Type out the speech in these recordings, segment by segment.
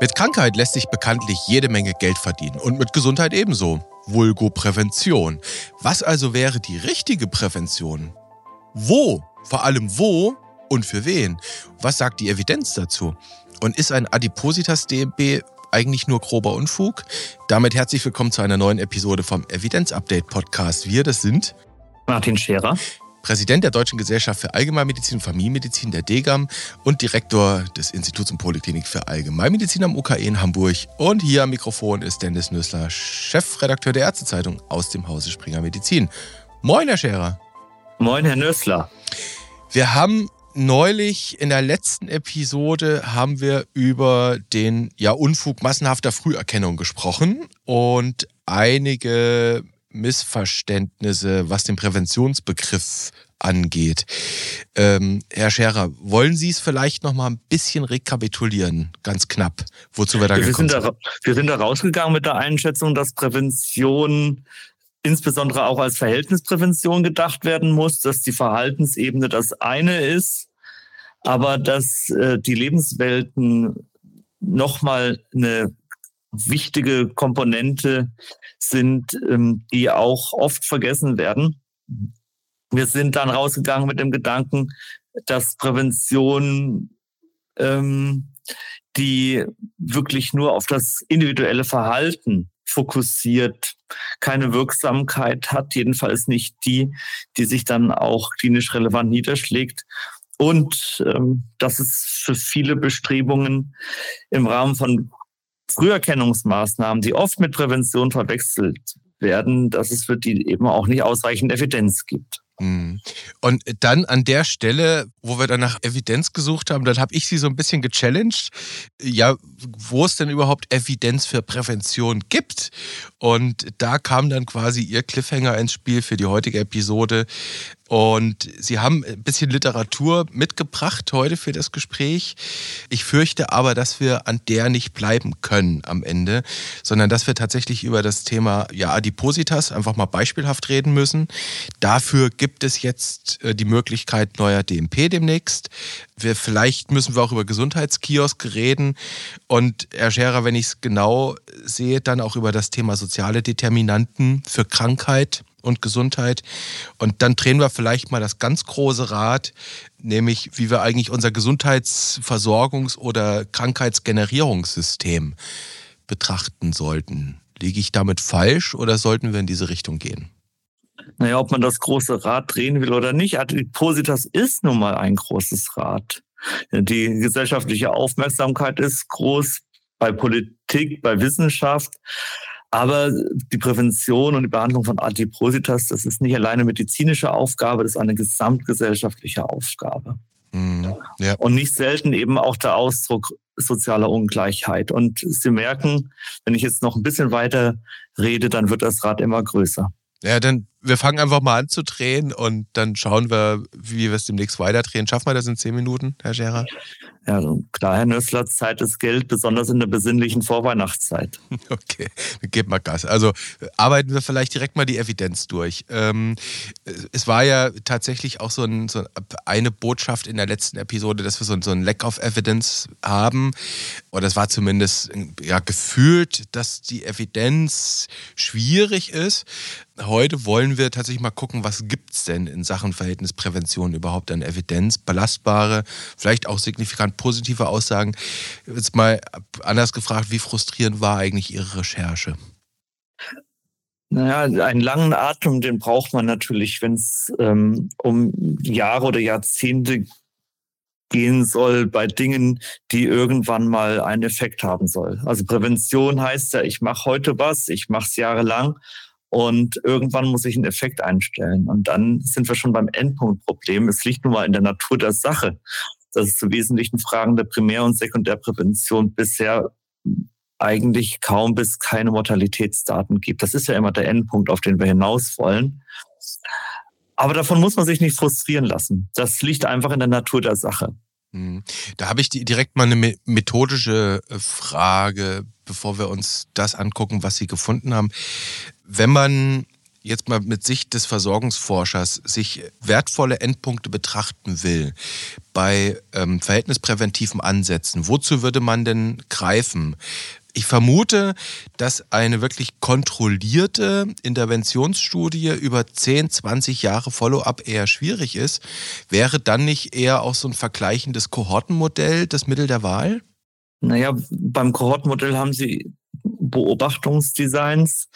Mit Krankheit lässt sich bekanntlich jede Menge Geld verdienen und mit Gesundheit ebenso. Vulgo Prävention. Was also wäre die richtige Prävention? Wo? Vor allem wo und für wen? Was sagt die Evidenz dazu? Und ist ein Adipositas-DMB eigentlich nur grober Unfug? Damit herzlich willkommen zu einer neuen Episode vom Evidenz-Update-Podcast. Wir, das sind Martin Scherer. Präsident der Deutschen Gesellschaft für Allgemeinmedizin und Familienmedizin der DGAM und Direktor des Instituts und Poliklinik für Allgemeinmedizin am UKE in Hamburg. Und hier am Mikrofon ist Dennis Nüssler, Chefredakteur der Ärztezeitung aus dem Hause Springer Medizin. Moin, Herr Scherer. Moin, Herr Nüssler. Wir haben neulich in der letzten Episode haben wir über den ja, Unfug massenhafter Früherkennung gesprochen und einige Missverständnisse, was den Präventionsbegriff angeht. Ähm, Herr Scherer, wollen Sie es vielleicht noch mal ein bisschen rekapitulieren, ganz knapp, wozu wir da wir gekommen sind? Da, wir sind da rausgegangen mit der Einschätzung, dass Prävention insbesondere auch als Verhältnisprävention gedacht werden muss, dass die Verhaltensebene das eine ist, aber dass äh, die Lebenswelten nochmal eine wichtige Komponente sind, ähm, die auch oft vergessen werden. Wir sind dann rausgegangen mit dem Gedanken, dass Prävention, ähm, die wirklich nur auf das individuelle Verhalten fokussiert, keine Wirksamkeit hat, jedenfalls nicht die, die sich dann auch klinisch relevant niederschlägt. Und ähm, dass es für viele Bestrebungen im Rahmen von Früherkennungsmaßnahmen, die oft mit Prävention verwechselt werden, dass es für die eben auch nicht ausreichend Evidenz gibt. Mhm. Und dann an der Stelle, wo wir dann nach Evidenz gesucht haben, dann habe ich sie so ein bisschen gechallenged, ja, wo es denn überhaupt Evidenz für Prävention gibt. Und da kam dann quasi ihr Cliffhanger ins Spiel für die heutige Episode. Und Sie haben ein bisschen Literatur mitgebracht heute für das Gespräch. Ich fürchte aber, dass wir an der nicht bleiben können am Ende, sondern dass wir tatsächlich über das Thema ja, Adipositas einfach mal beispielhaft reden müssen. Dafür gibt es jetzt äh, die Möglichkeit neuer DMP demnächst. Wir, vielleicht müssen wir auch über Gesundheitskiosk reden. Und Herr Scherer, wenn ich es genau sehe, dann auch über das Thema soziale Determinanten für Krankheit und Gesundheit. Und dann drehen wir vielleicht mal das ganz große Rad, nämlich wie wir eigentlich unser Gesundheitsversorgungs- oder Krankheitsgenerierungssystem betrachten sollten. Liege ich damit falsch oder sollten wir in diese Richtung gehen? Naja, ob man das große Rad drehen will oder nicht, Adipositas ist nun mal ein großes Rad. Die gesellschaftliche Aufmerksamkeit ist groß bei Politik, bei Wissenschaft. Aber die Prävention und die Behandlung von Adipositas, das ist nicht alleine medizinische Aufgabe, das ist eine gesamtgesellschaftliche Aufgabe. Mhm, ja. Und nicht selten eben auch der Ausdruck sozialer Ungleichheit. Und Sie merken, wenn ich jetzt noch ein bisschen weiter rede, dann wird das Rad immer größer. Ja, dann wir fangen einfach mal an zu drehen und dann schauen wir, wie wir es demnächst weiterdrehen. Schaffen wir das in zehn Minuten, Herr Scherer? Ja, also klar, Herr Nössler, Zeit ist Geld, besonders in der besinnlichen Vorweihnachtszeit. Okay, gib mal Gas. Also arbeiten wir vielleicht direkt mal die Evidenz durch. Ähm, es war ja tatsächlich auch so, ein, so, eine Botschaft in der letzten Episode, dass wir so, so ein Lack of Evidence haben. Oder es war zumindest ja, gefühlt, dass die Evidenz schwierig ist. Heute wollen wir tatsächlich mal gucken, was gibt es denn in Sachen Verhältnisprävention überhaupt an Evidenz, belastbare, vielleicht auch signifikant positive Aussagen. Jetzt mal anders gefragt, wie frustrierend war eigentlich Ihre Recherche? Naja, einen langen Atem, den braucht man natürlich, wenn es ähm, um Jahre oder Jahrzehnte gehen soll bei Dingen, die irgendwann mal einen Effekt haben soll. Also Prävention heißt ja, ich mache heute was, ich mache es jahrelang und irgendwann muss ich einen Effekt einstellen. Und dann sind wir schon beim Endpunktproblem. Es liegt nun mal in der Natur der Sache, dass es zu wesentlichen Fragen der Primär- und Sekundärprävention bisher eigentlich kaum bis keine Mortalitätsdaten gibt. Das ist ja immer der Endpunkt, auf den wir hinaus wollen. Aber davon muss man sich nicht frustrieren lassen. Das liegt einfach in der Natur der Sache. Hm. Da habe ich direkt mal eine methodische äh, Frage, bevor wir uns das angucken, was Sie gefunden haben. Wenn man jetzt mal mit Sicht des Versorgungsforschers sich wertvolle Endpunkte betrachten will bei ähm, verhältnispräventiven Ansätzen, wozu würde man denn greifen? Ich vermute, dass eine wirklich kontrollierte Interventionsstudie über 10, 20 Jahre Follow-up eher schwierig ist. Wäre dann nicht eher auch so ein vergleichendes Kohortenmodell das Mittel der Wahl? Naja, beim Kohortenmodell haben Sie Beobachtungsdesigns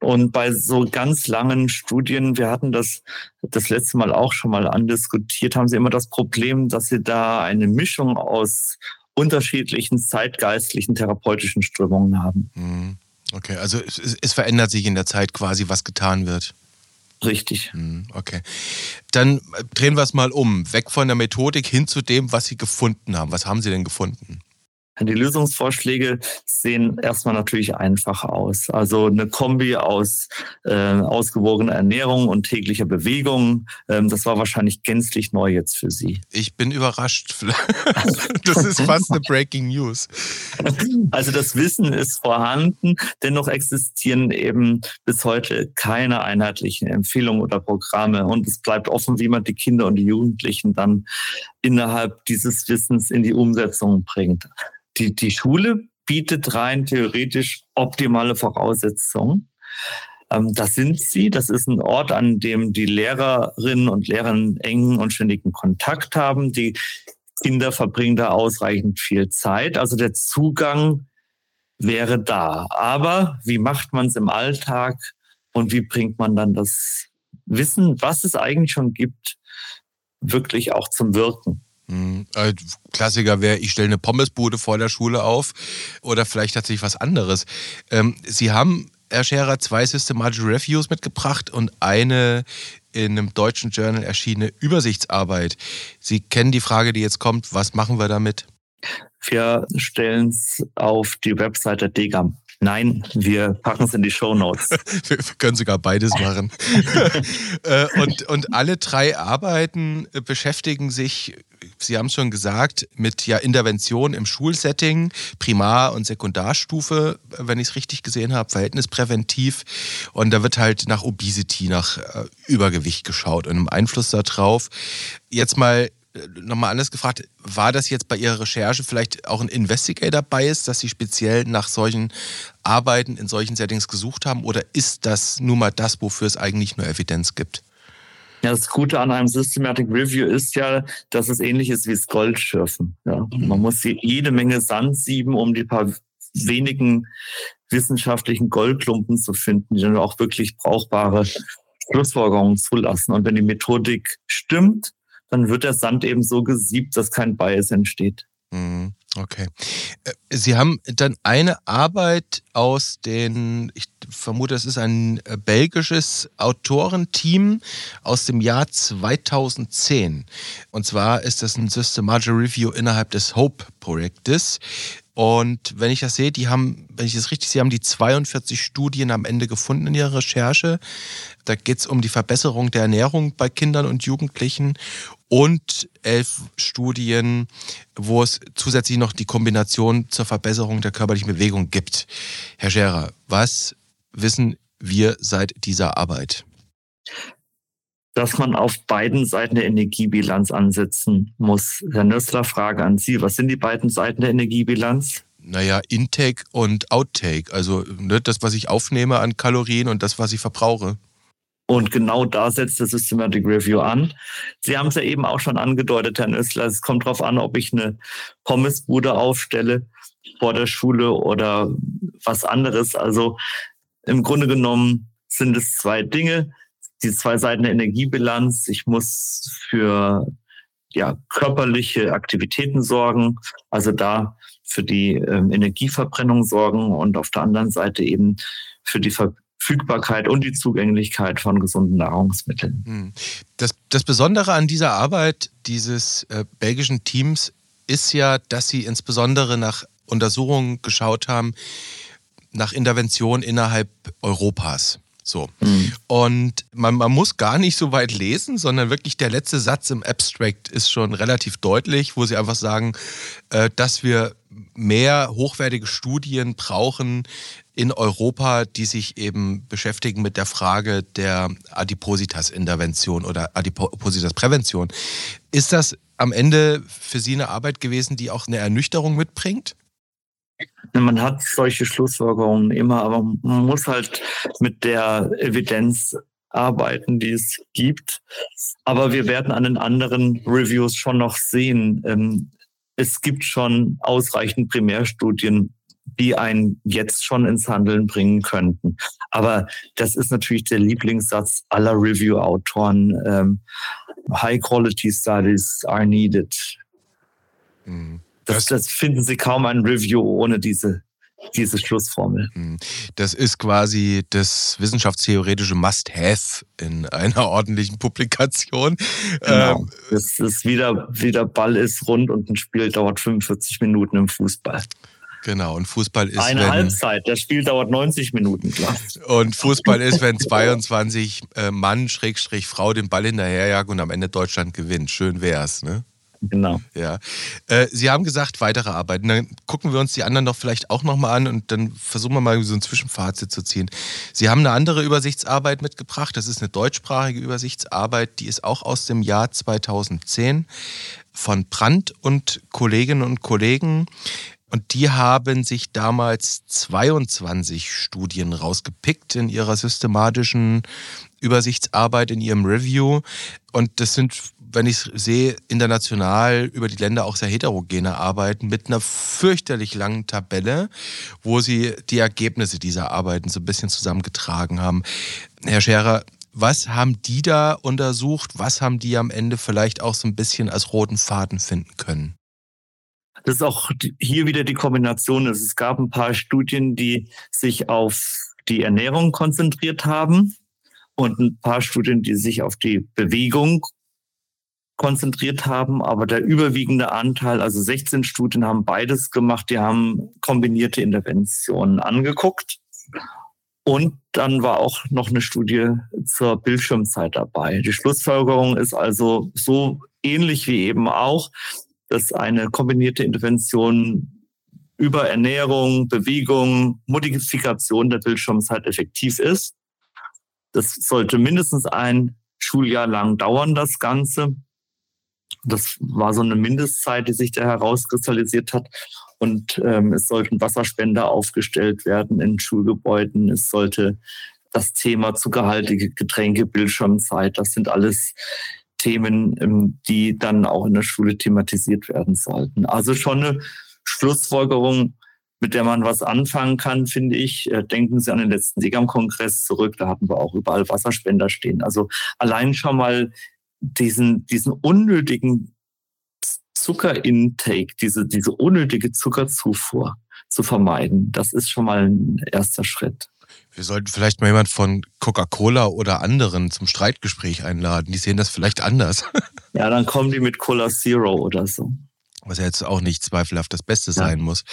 und bei so ganz langen Studien, wir hatten das das letzte Mal auch schon mal andiskutiert, haben Sie immer das Problem, dass Sie da eine Mischung aus unterschiedlichen zeitgeistlichen therapeutischen Strömungen haben. Mhm. Okay, also es, es, verändert sich in der Zeit quasi, was getan wird. Richtig. Mhm, okay. Dann drehen wir es mal um. Weg von der Methodik hin zu dem, was Sie gefunden haben. Was haben Sie denn gefunden? Die Lösungsvorschläge sehen erstmal natürlich einfach aus. Also eine Kombi aus äh, ausgewogener Ernährung und täglicher Bewegung. Ähm, das war wahrscheinlich gänzlich neu jetzt für Sie. Ich bin überrascht. das ist fast eine Breaking News. Also das Wissen ist vorhanden, dennoch existieren eben bis heute keine einheitlichen Empfehlungen oder Programme und es bleibt offen, wie man die Kinder und die Jugendlichen dann innerhalb dieses Wissens in die Umsetzung bringt die, die Schule bietet rein theoretisch optimale Voraussetzungen. Ähm, das sind sie. Das ist ein Ort, an dem die Lehrerinnen und Lehrer engen und ständigen Kontakt haben. Die Kinder verbringen da ausreichend viel Zeit. Also der Zugang wäre da. Aber wie macht man es im Alltag und wie bringt man dann das Wissen, was es eigentlich schon gibt, wirklich auch zum Wirken? Mhm. Äh, Klassiker wäre, ich stelle eine Pommesbude vor der Schule auf oder vielleicht tatsächlich was anderes. Ähm, Sie haben, Herr Scherer, zwei Systematic Reviews mitgebracht und eine in einem deutschen Journal erschienene Übersichtsarbeit. Sie kennen die Frage, die jetzt kommt, was machen wir damit? Wir stellen es auf die Webseite DEGAM. Nein, wir packen es in die Show Notes. wir können sogar beides machen. Äh, und, und alle drei Arbeiten beschäftigen sich Sie haben es schon gesagt, mit ja Intervention im Schulsetting, Primar- und Sekundarstufe, wenn ich es richtig gesehen habe, verhältnispräventiv. Und da wird halt nach Obesity, nach äh, Übergewicht geschaut und im Einfluss darauf. Jetzt mal nochmal anders gefragt, war das jetzt bei Ihrer Recherche vielleicht auch ein Investigator-Bias, dass Sie speziell nach solchen Arbeiten in solchen Settings gesucht haben? Oder ist das nun mal das, wofür es eigentlich nur Evidenz gibt? Ja, das Gute an einem Systematic Review ist ja, dass es ähnlich ist wie das Goldschürfen. Ja. Mhm. Man muss jede Menge Sand sieben, um die paar wenigen wissenschaftlichen Goldklumpen zu finden, die dann auch wirklich brauchbare Schlussfolgerungen zulassen. Und wenn die Methodik stimmt, dann wird der Sand eben so gesiebt, dass kein Bias entsteht. Mhm. Okay. Äh, Sie haben dann eine Arbeit aus den, ich vermute, es ist ein äh, belgisches Autorenteam aus dem Jahr 2010. Und zwar ist das ein Systematic Review innerhalb des Hope-Projektes. Und wenn ich das sehe, die haben, wenn ich das richtig sehe, haben die 42 Studien am Ende gefunden in ihrer Recherche. Da geht es um die Verbesserung der Ernährung bei Kindern und Jugendlichen und elf Studien, wo es zusätzlich noch die Kombination zur Verbesserung der körperlichen Bewegung gibt. Herr Scherer, was wissen wir seit dieser Arbeit? Dass man auf beiden Seiten der Energiebilanz ansetzen muss. Herr Nössler, Frage an Sie. Was sind die beiden Seiten der Energiebilanz? Naja, Intake und Outtake. Also ne, das, was ich aufnehme an Kalorien und das, was ich verbrauche. Und genau da setzt das Systematic Review an. Sie haben es ja eben auch schon angedeutet, Herr Nössler. Es kommt darauf an, ob ich eine Pommesbude aufstelle vor der Schule oder was anderes. Also im Grunde genommen sind es zwei Dinge. Die zwei Seiten der Energiebilanz. Ich muss für ja, körperliche Aktivitäten sorgen, also da für die ähm, Energieverbrennung sorgen und auf der anderen Seite eben für die Ver Verfügbarkeit und die Zugänglichkeit von gesunden Nahrungsmitteln. Hm. Das, das Besondere an dieser Arbeit dieses äh, belgischen Teams ist ja, dass sie insbesondere nach Untersuchungen geschaut haben, nach Intervention innerhalb Europas. So. Mhm. Und man, man muss gar nicht so weit lesen, sondern wirklich der letzte Satz im Abstract ist schon relativ deutlich, wo sie einfach sagen, äh, dass wir mehr hochwertige Studien brauchen in Europa, die sich eben beschäftigen mit der Frage der Adipositas-Intervention oder Adipositas-Prävention. Ist das am Ende für Sie eine Arbeit gewesen, die auch eine Ernüchterung mitbringt? Man hat solche Schlussfolgerungen immer, aber man muss halt mit der Evidenz arbeiten, die es gibt. Aber wir werden an den anderen Reviews schon noch sehen. Ähm, es gibt schon ausreichend Primärstudien, die einen jetzt schon ins Handeln bringen könnten. Aber das ist natürlich der Lieblingssatz aller Review-Autoren. Ähm, High-Quality Studies are needed. Mhm. Das, das finden Sie kaum ein Review ohne diese diese Schlussformel. Hm. Das ist quasi das wissenschaftstheoretische Must-Have in einer ordentlichen Publikation. Genau. Ähm, das ist wieder, wieder Ball ist rund und ein Spiel dauert 45 Minuten im Fußball. Genau, und Fußball ist. Eine wenn, Halbzeit, das Spiel dauert 90 Minuten, klar. Und Fußball ist, wenn 22 äh, Mann, Schrägstrich Frau den Ball hinterherjagen und am Ende Deutschland gewinnt. Schön wär's, ne? Genau. Ja. Äh, Sie haben gesagt, weitere Arbeiten. Dann gucken wir uns die anderen doch vielleicht auch nochmal an und dann versuchen wir mal so ein Zwischenfazit zu ziehen. Sie haben eine andere Übersichtsarbeit mitgebracht. Das ist eine deutschsprachige Übersichtsarbeit. Die ist auch aus dem Jahr 2010 von Brandt und Kolleginnen und Kollegen. Und die haben sich damals 22 Studien rausgepickt in ihrer systematischen Übersichtsarbeit, in ihrem Review. Und das sind wenn ich es sehe, international über die Länder auch sehr heterogene arbeiten mit einer fürchterlich langen Tabelle, wo sie die Ergebnisse dieser Arbeiten so ein bisschen zusammengetragen haben. Herr Scherer, was haben die da untersucht? Was haben die am Ende vielleicht auch so ein bisschen als roten Faden finden können? Das ist auch hier wieder die Kombination. Es gab ein paar Studien, die sich auf die Ernährung konzentriert haben und ein paar Studien, die sich auf die Bewegung konzentriert haben, aber der überwiegende Anteil, also 16 Studien haben beides gemacht, die haben kombinierte Interventionen angeguckt. Und dann war auch noch eine Studie zur Bildschirmzeit dabei. Die Schlussfolgerung ist also so ähnlich wie eben auch, dass eine kombinierte Intervention über Ernährung, Bewegung, Modifikation der Bildschirmzeit effektiv ist. Das sollte mindestens ein Schuljahr lang dauern, das Ganze. Das war so eine Mindestzeit, die sich da herauskristallisiert hat. Und ähm, es sollten Wasserspender aufgestellt werden in Schulgebäuden. Es sollte das Thema zuckerhaltige Getränke, Bildschirmzeit, das sind alles Themen, ähm, die dann auch in der Schule thematisiert werden sollten. Also schon eine Schlussfolgerung, mit der man was anfangen kann, finde ich. Äh, denken Sie an den letzten Segam-Kongress zurück, da hatten wir auch überall Wasserspender stehen. Also allein schon mal diesen, diesen unnötigen Zuckerintake, diese, diese unnötige Zuckerzufuhr zu vermeiden. Das ist schon mal ein erster Schritt. Wir sollten vielleicht mal jemand von Coca-Cola oder anderen zum Streitgespräch einladen. Die sehen das vielleicht anders. Ja, dann kommen die mit Cola Zero oder so. Was ja jetzt auch nicht zweifelhaft das Beste sein ja. muss.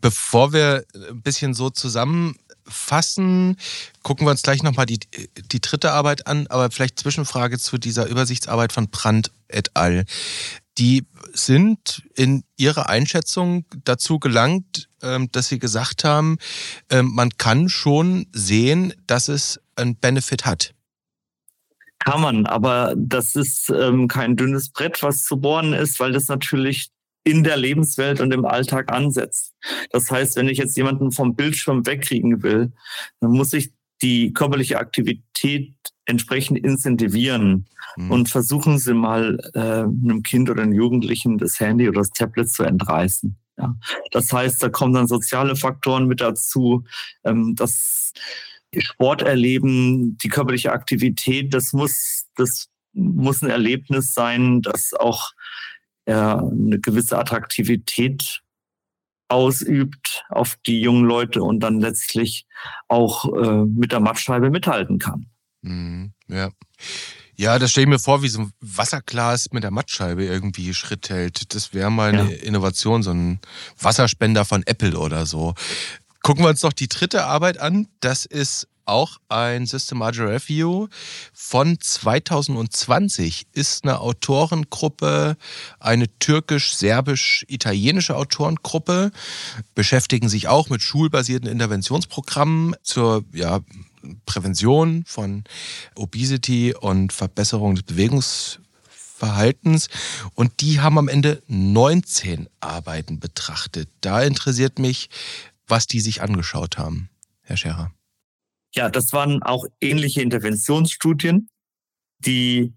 Bevor wir ein bisschen so zusammen fassen. Gucken wir uns gleich nochmal die, die dritte Arbeit an, aber vielleicht Zwischenfrage zu dieser Übersichtsarbeit von Brandt et al. Die sind in ihrer Einschätzung dazu gelangt, ähm, dass sie gesagt haben, ähm, man kann schon sehen, dass es einen Benefit hat. Kann man, aber das ist ähm, kein dünnes Brett, was zu bohren ist, weil das natürlich in der Lebenswelt und im Alltag ansetzt. Das heißt, wenn ich jetzt jemanden vom Bildschirm wegkriegen will, dann muss ich die körperliche Aktivität entsprechend incentivieren mhm. und versuchen Sie mal äh, einem Kind oder einem Jugendlichen das Handy oder das Tablet zu entreißen. Ja. Das heißt, da kommen dann soziale Faktoren mit dazu, ähm, das Sport erleben, die körperliche Aktivität, das muss, das muss ein Erlebnis sein, das auch er eine gewisse Attraktivität ausübt auf die jungen Leute und dann letztlich auch äh, mit der Mattscheibe mithalten kann. Mhm, ja. Ja, das stelle ich mir vor, wie so ein Wasserglas mit der Mattscheibe irgendwie Schritt hält. Das wäre mal eine ja. Innovation, so ein Wasserspender von Apple oder so. Gucken wir uns doch die dritte Arbeit an. Das ist auch ein Systematic Review von 2020 ist eine Autorengruppe, eine türkisch-serbisch-italienische Autorengruppe, beschäftigen sich auch mit schulbasierten Interventionsprogrammen zur ja, Prävention von Obesity und Verbesserung des Bewegungsverhaltens. Und die haben am Ende 19 Arbeiten betrachtet. Da interessiert mich, was die sich angeschaut haben, Herr Scherer. Ja, das waren auch ähnliche Interventionsstudien, die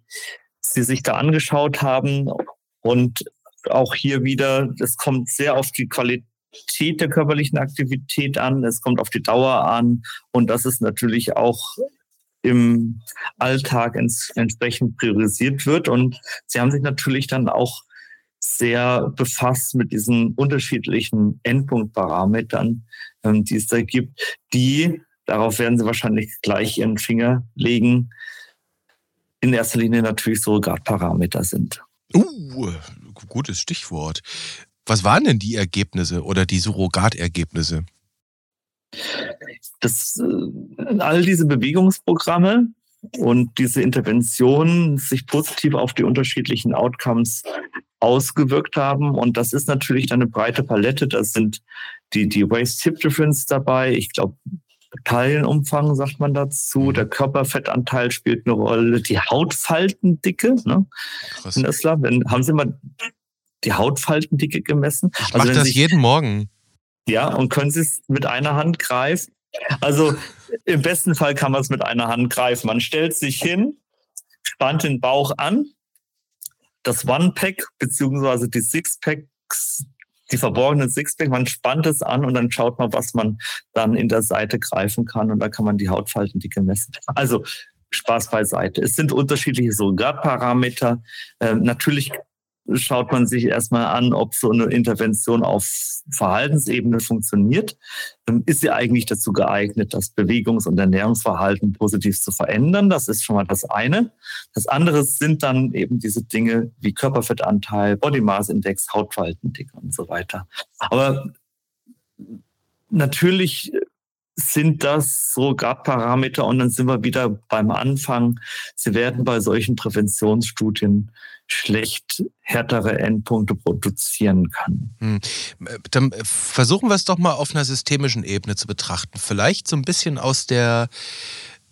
Sie sich da angeschaut haben. Und auch hier wieder, es kommt sehr auf die Qualität der körperlichen Aktivität an, es kommt auf die Dauer an und das ist natürlich auch im Alltag ents entsprechend priorisiert wird. Und sie haben sich natürlich dann auch sehr befasst mit diesen unterschiedlichen Endpunktparametern, ähm, die es da gibt, die, darauf werden sie wahrscheinlich gleich ihren Finger legen, in erster Linie natürlich Surrogatparameter sind. Uh, gutes Stichwort. Was waren denn die Ergebnisse oder die Surrogatergebnisse? Das, äh, all diese Bewegungsprogramme und diese Interventionen sich positiv auf die unterschiedlichen Outcomes ausgewirkt haben. Und das ist natürlich eine breite Palette. Das sind die, die Waist-Hip-Difference dabei. Ich glaube, Teilenumfang sagt man dazu. Mhm. Der Körperfettanteil spielt eine Rolle. Die Hautfaltendicke. Ne? Krass. Wenn, haben Sie mal die Hautfaltendicke gemessen? Ich also mache das jeden Morgen. Ja, und können Sie es mit einer Hand greifen? Also im besten Fall kann man es mit einer Hand greifen. Man stellt sich hin, spannt den Bauch an. Das One-Pack beziehungsweise die Six-Packs, die verborgenen Sixpack, man spannt es an und dann schaut man, was man dann in der Seite greifen kann und da kann man die Hautfaltendicke messen. Also Spaß beiseite. Es sind unterschiedliche Surrogatparameter. Ähm, natürlich schaut man sich erstmal an, ob so eine Intervention auf Verhaltensebene funktioniert. Ist sie eigentlich dazu geeignet, das Bewegungs- und Ernährungsverhalten positiv zu verändern? Das ist schon mal das eine. Das andere sind dann eben diese Dinge wie Körperfettanteil, Body Mass Index, Hautfaltendick und so weiter. Aber natürlich sind das Surrogatparameter und dann sind wir wieder beim Anfang. Sie werden bei solchen Präventionsstudien schlecht härtere Endpunkte produzieren kann. Hm. Dann versuchen wir es doch mal auf einer systemischen Ebene zu betrachten. Vielleicht so ein bisschen aus der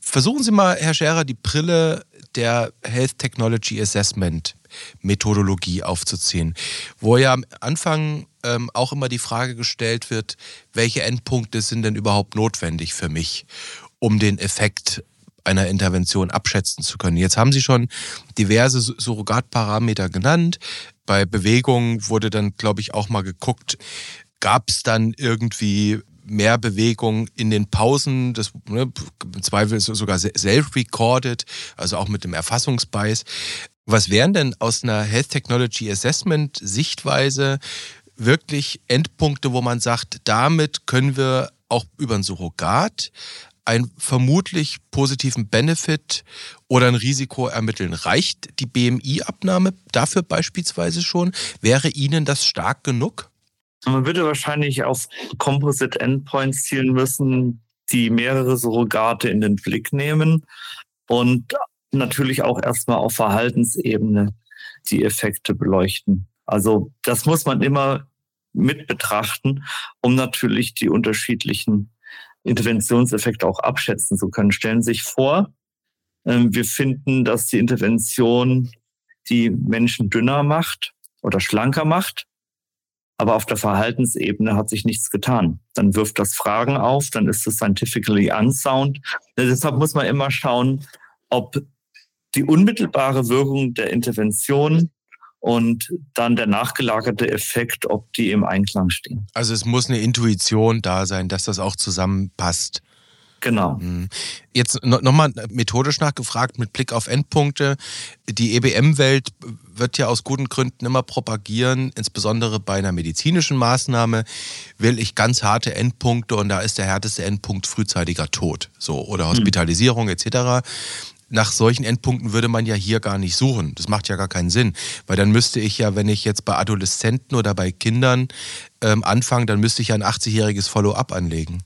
Versuchen Sie mal, Herr Scherer, die Brille der Health Technology Assessment Methodologie aufzuziehen, wo ja am Anfang ähm, auch immer die Frage gestellt wird, welche Endpunkte sind denn überhaupt notwendig für mich, um den Effekt einer Intervention abschätzen zu können. Jetzt haben Sie schon diverse Surrogatparameter genannt. Bei Bewegung wurde dann, glaube ich, auch mal geguckt, gab es dann irgendwie mehr Bewegung in den Pausen, das ne, im Zweifel sogar self-recorded, also auch mit dem Erfassungsbias. Was wären denn aus einer Health Technology Assessment Sichtweise wirklich Endpunkte, wo man sagt, damit können wir auch über ein Surrogat einen vermutlich positiven Benefit oder ein Risiko ermitteln. Reicht die BMI-Abnahme dafür beispielsweise schon? Wäre Ihnen das stark genug? Man würde wahrscheinlich auf Composite Endpoints zielen müssen, die mehrere Surrogate in den Blick nehmen und natürlich auch erstmal auf Verhaltensebene die Effekte beleuchten. Also das muss man immer mit betrachten, um natürlich die unterschiedlichen Interventionseffekte auch abschätzen zu können. Stellen Sie sich vor, ähm, wir finden, dass die Intervention die Menschen dünner macht oder schlanker macht, aber auf der Verhaltensebene hat sich nichts getan. Dann wirft das Fragen auf, dann ist es scientifically unsound. Deshalb muss man immer schauen, ob die unmittelbare Wirkung der Intervention und dann der nachgelagerte Effekt, ob die im Einklang stehen. Also es muss eine Intuition da sein, dass das auch zusammenpasst. Genau. Mhm. Jetzt nochmal methodisch nachgefragt mit Blick auf Endpunkte. Die EBM-Welt wird ja aus guten Gründen immer propagieren, insbesondere bei einer medizinischen Maßnahme will ich ganz harte Endpunkte und da ist der härteste Endpunkt frühzeitiger Tod, so oder mhm. Hospitalisierung mhm. etc nach solchen Endpunkten würde man ja hier gar nicht suchen. Das macht ja gar keinen Sinn. Weil dann müsste ich ja, wenn ich jetzt bei Adoleszenten oder bei Kindern ähm, anfange, dann müsste ich ja ein 80-jähriges Follow-up anlegen.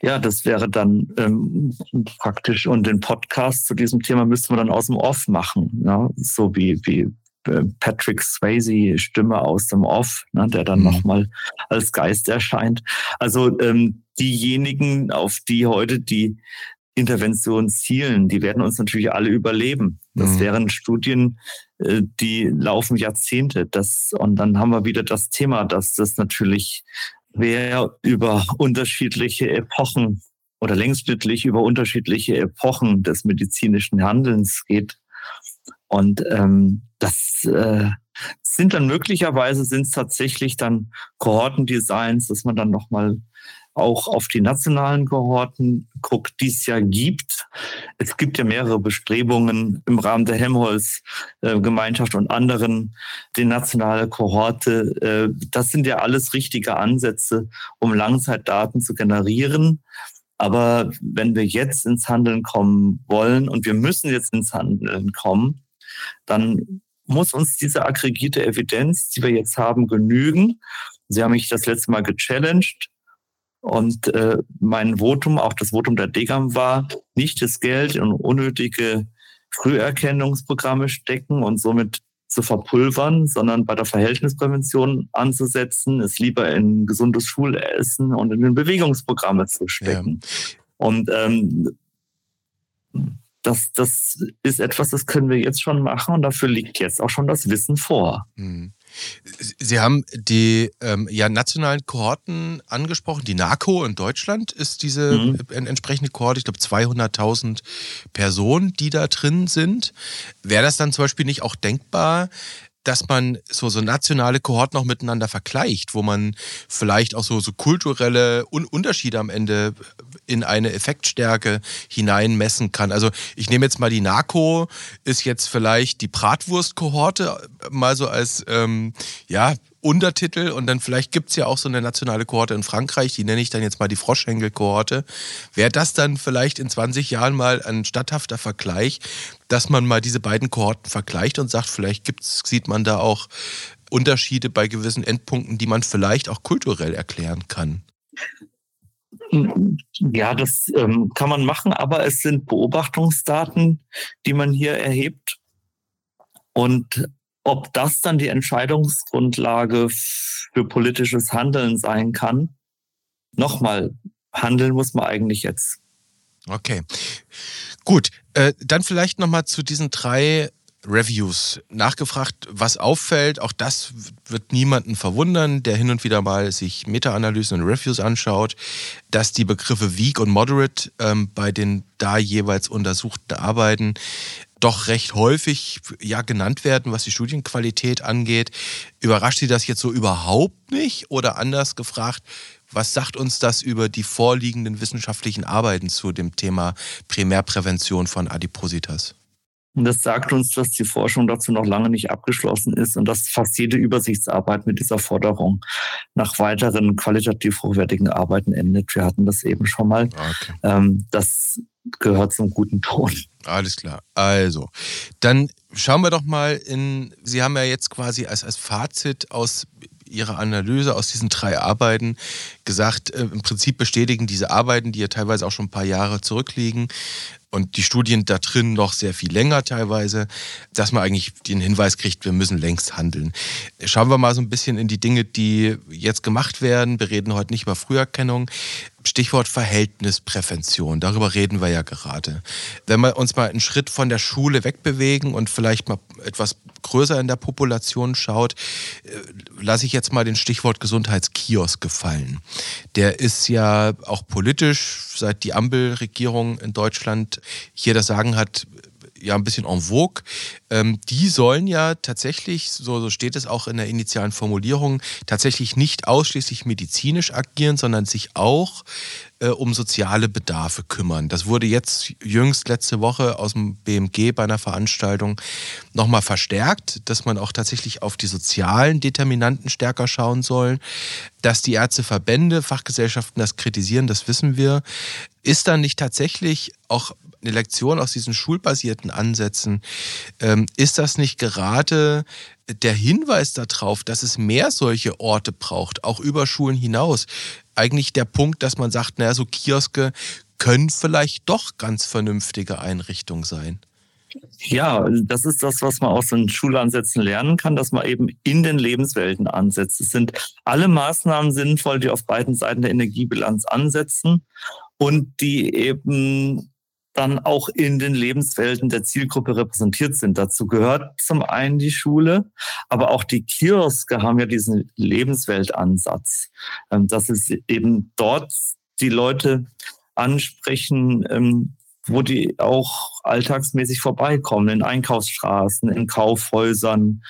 Ja, das wäre dann ähm, praktisch. Und den Podcast zu diesem Thema müsste man dann aus dem Off machen. Ne? So wie, wie äh, Patrick Swayze Stimme aus dem Off, ne, der dann mhm. nochmal als Geist erscheint. Also ähm, diejenigen, auf die heute die Intervention zielen, die werden uns natürlich alle überleben. Das mhm. wären Studien, äh, die laufen Jahrzehnte. Das, und dann haben wir wieder das Thema, dass das natürlich wer über unterschiedliche Epochen oder längsschnittlich über unterschiedliche Epochen des medizinischen Handelns geht. Und ähm, das äh, sind dann möglicherweise sind es tatsächlich dann Kohortendesigns, dass man dann nochmal auch auf die nationalen Kohorten guckt, die es ja gibt. Es gibt ja mehrere Bestrebungen im Rahmen der Helmholtz-Gemeinschaft und anderen, die nationale Kohorte. Äh, das sind ja alles richtige Ansätze, um Langzeitdaten zu generieren. Aber wenn wir jetzt ins Handeln kommen wollen und wir müssen jetzt ins Handeln kommen, dann muss uns diese aggregierte Evidenz, die wir jetzt haben, genügen. Sie haben mich das letzte Mal gechallenged. Und äh, mein Votum, auch das Votum der Degam war, nicht das Geld in unnötige Früherkennungsprogramme stecken und somit zu verpulvern, sondern bei der Verhältnisprävention anzusetzen, es lieber in gesundes Schulessen und in den Bewegungsprogramme zu stecken. Ja. Und ähm, das, das ist etwas, das können wir jetzt schon machen und dafür liegt jetzt auch schon das Wissen vor. Mhm. Sie haben die ähm, ja, nationalen Kohorten angesprochen. Die NACO in Deutschland ist diese mhm. entsprechende Kohorte, ich glaube 200.000 Personen, die da drin sind. Wäre das dann zum Beispiel nicht auch denkbar, dass man so, so nationale Kohorten auch miteinander vergleicht, wo man vielleicht auch so, so kulturelle Un Unterschiede am Ende in eine Effektstärke hineinmessen kann. Also ich nehme jetzt mal die NACO, ist jetzt vielleicht die Bratwurst-Kohorte mal so als ähm, ja, Untertitel und dann vielleicht gibt es ja auch so eine nationale Kohorte in Frankreich, die nenne ich dann jetzt mal die Froschhängel-Kohorte. Wäre das dann vielleicht in 20 Jahren mal ein statthafter Vergleich, dass man mal diese beiden Kohorten vergleicht und sagt, vielleicht gibt's, sieht man da auch Unterschiede bei gewissen Endpunkten, die man vielleicht auch kulturell erklären kann? Ja, das ähm, kann man machen, aber es sind Beobachtungsdaten, die man hier erhebt. Und ob das dann die Entscheidungsgrundlage für politisches Handeln sein kann, nochmal, handeln muss man eigentlich jetzt. Okay. Gut, äh, dann vielleicht nochmal zu diesen drei Reviews nachgefragt, was auffällt. Auch das wird niemanden verwundern, der hin und wieder mal sich Meta-Analysen und Reviews anschaut, dass die Begriffe Weak und Moderate ähm, bei den da jeweils untersuchten Arbeiten doch recht häufig ja genannt werden, was die Studienqualität angeht. Überrascht Sie das jetzt so überhaupt nicht? Oder anders gefragt, was sagt uns das über die vorliegenden wissenschaftlichen Arbeiten zu dem Thema Primärprävention von Adipositas? Und das sagt uns, dass die Forschung dazu noch lange nicht abgeschlossen ist und dass fast jede Übersichtsarbeit mit dieser Forderung nach weiteren qualitativ hochwertigen Arbeiten endet. Wir hatten das eben schon mal. Okay. Ähm, das gehört zum guten Ton. Alles klar. Also, dann schauen wir doch mal in, Sie haben ja jetzt quasi als, als Fazit aus Ihrer Analyse aus diesen drei Arbeiten gesagt, äh, im Prinzip bestätigen diese Arbeiten, die ja teilweise auch schon ein paar Jahre zurückliegen, und die Studien da drin noch sehr viel länger teilweise, dass man eigentlich den Hinweis kriegt, wir müssen längst handeln. Schauen wir mal so ein bisschen in die Dinge, die jetzt gemacht werden. Wir reden heute nicht über Früherkennung. Stichwort Verhältnisprävention, darüber reden wir ja gerade. Wenn wir uns mal einen Schritt von der Schule wegbewegen und vielleicht mal etwas größer in der Population schaut, äh, lasse ich jetzt mal den Stichwort Gesundheitskiosk gefallen. Der ist ja auch politisch, seit die Ampelregierung in Deutschland hier das Sagen hat, ja ein bisschen en vogue. Ähm, die sollen ja tatsächlich, so, so steht es auch in der initialen Formulierung, tatsächlich nicht ausschließlich medizinisch agieren, sondern sich auch äh, um soziale Bedarfe kümmern. Das wurde jetzt jüngst letzte Woche aus dem BMG bei einer Veranstaltung nochmal verstärkt, dass man auch tatsächlich auf die sozialen Determinanten stärker schauen soll. dass die Ärzteverbände, Fachgesellschaften das kritisieren, das wissen wir. Ist dann nicht tatsächlich auch eine Lektion aus diesen schulbasierten Ansätzen, ähm, ist das nicht gerade der Hinweis darauf, dass es mehr solche Orte braucht, auch über Schulen hinaus? Eigentlich der Punkt, dass man sagt, naja, so Kioske können vielleicht doch ganz vernünftige Einrichtungen sein. Ja, das ist das, was man aus den Schulansätzen lernen kann, dass man eben in den Lebenswelten ansetzt. Es sind alle Maßnahmen sinnvoll, die auf beiden Seiten der Energiebilanz ansetzen und die eben dann auch in den Lebenswelten der Zielgruppe repräsentiert sind. Dazu gehört zum einen die Schule, aber auch die Kioske haben ja diesen Lebensweltansatz, ähm, dass es eben dort die Leute ansprechen, ähm, wo die auch alltagsmäßig vorbeikommen, in Einkaufsstraßen, in Kaufhäusern.